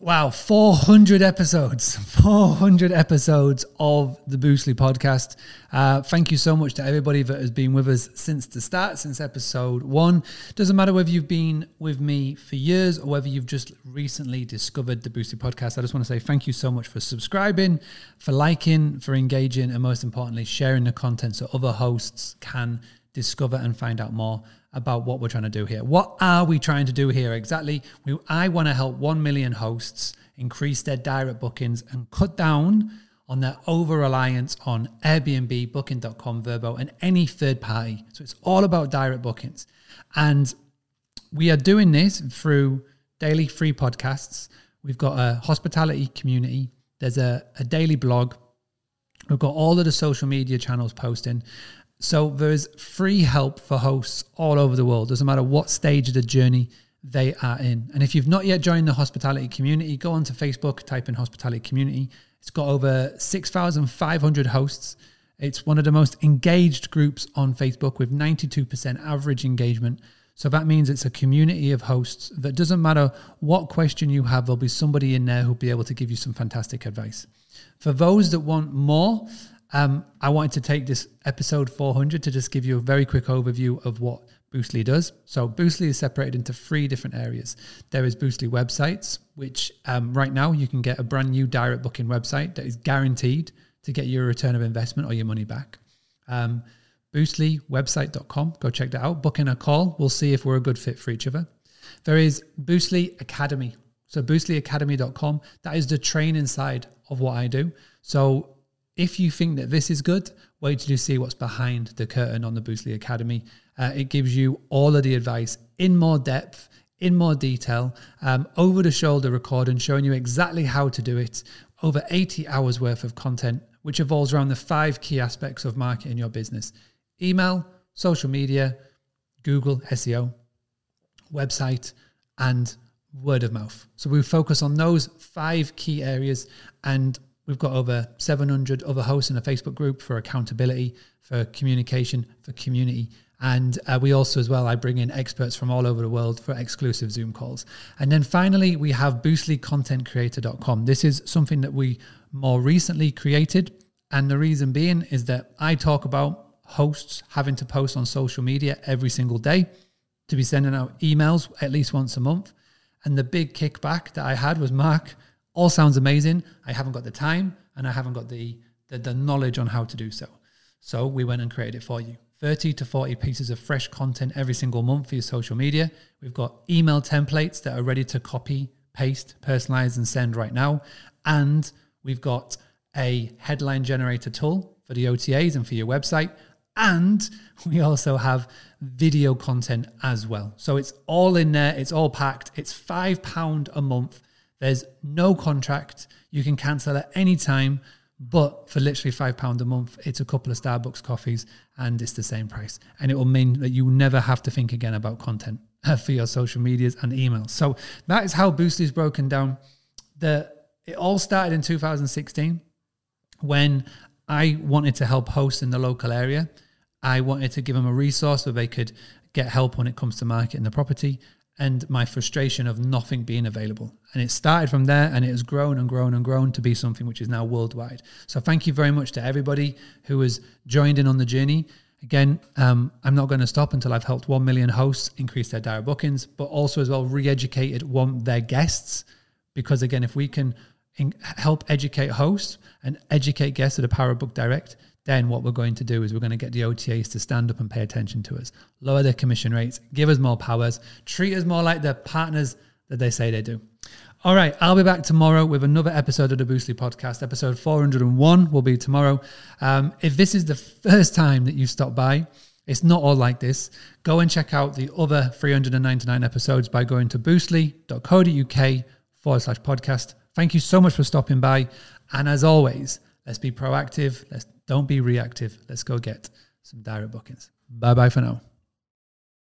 Wow, 400 episodes, 400 episodes of the Boostly podcast. Uh, thank you so much to everybody that has been with us since the start, since episode one. Doesn't matter whether you've been with me for years or whether you've just recently discovered the Boostly podcast. I just want to say thank you so much for subscribing, for liking, for engaging, and most importantly, sharing the content so other hosts can discover and find out more about what we're trying to do here. What are we trying to do here exactly? We, I want to help 1 million hosts increase their direct bookings and cut down on their over reliance on Airbnb, Booking.com, Vrbo, and any third party. So it's all about direct bookings. And we are doing this through daily free podcasts. We've got a hospitality community, there's a, a daily blog. We've got all of the social media channels posting. So there's free help for hosts all over the world. Doesn't matter what stage of the journey they are in. And if you've not yet joined the hospitality community, go onto Facebook, type in hospitality community. It's got over 6,500 hosts. It's one of the most engaged groups on Facebook with 92% average engagement. So that means it's a community of hosts that doesn't matter what question you have, there'll be somebody in there who'll be able to give you some fantastic advice. For those that want more, um, I wanted to take this episode 400 to just give you a very quick overview of what Boostly does. So Boostly is separated into three different areas. There is Boostly websites, which um, right now you can get a brand new direct booking website that is guaranteed to get your return of investment or your money back. Um, BoostlyWebsite.com. Go check that out. Book in a call. We'll see if we're a good fit for each other. There is Boostly Academy. So boostlyacademy.com. That is the training side of what I do. So if you think that this is good, wait till you see what's behind the curtain on the Boostly Academy. Uh, it gives you all of the advice in more depth, in more detail, um, over the shoulder recording, showing you exactly how to do it. Over 80 hours worth of content, which evolves around the five key aspects of marketing your business email, social media, Google, SEO, website, and word of mouth. So we focus on those five key areas and We've got over 700 other hosts in a Facebook group for accountability, for communication, for community. And uh, we also, as well, I bring in experts from all over the world for exclusive Zoom calls. And then finally, we have boostlycontentcreator.com. This is something that we more recently created. And the reason being is that I talk about hosts having to post on social media every single day, to be sending out emails at least once a month. And the big kickback that I had was Mark, all sounds amazing. I haven't got the time and I haven't got the, the, the knowledge on how to do so. So we went and created it for you. 30 to 40 pieces of fresh content every single month for your social media. We've got email templates that are ready to copy, paste, personalize, and send right now. And we've got a headline generator tool for the OTAs and for your website. And we also have video content as well. So it's all in there, it's all packed. It's £5 a month there's no contract. You can cancel at any time, but for literally five pound a month, it's a couple of Starbucks coffees and it's the same price. And it will mean that you never have to think again about content uh, for your social medias and emails. So that is how Boostly is broken down. The it all started in 2016 when I wanted to help hosts in the local area. I wanted to give them a resource where they could get help when it comes to marketing the property and my frustration of nothing being available. And it started from there and it has grown and grown and grown to be something which is now worldwide. So thank you very much to everybody who has joined in on the journey. Again, um, I'm not going to stop until I've helped 1 million hosts increase their direct bookings, but also as well re educated one, their guests. Because again, if we can in- help educate hosts and educate guests at a Power Book Direct, then what we're going to do is we're going to get the OTAs to stand up and pay attention to us, lower their commission rates, give us more powers, treat us more like the partners that they say they do. All right, I'll be back tomorrow with another episode of the Boostly podcast. Episode 401 will be tomorrow. Um, if this is the first time that you stop by, it's not all like this. Go and check out the other 399 episodes by going to boostly.co.uk forward slash podcast. Thank you so much for stopping by. And as always, let's be proactive. Let's don't be reactive. Let's go get some direct bookings. Bye bye for now.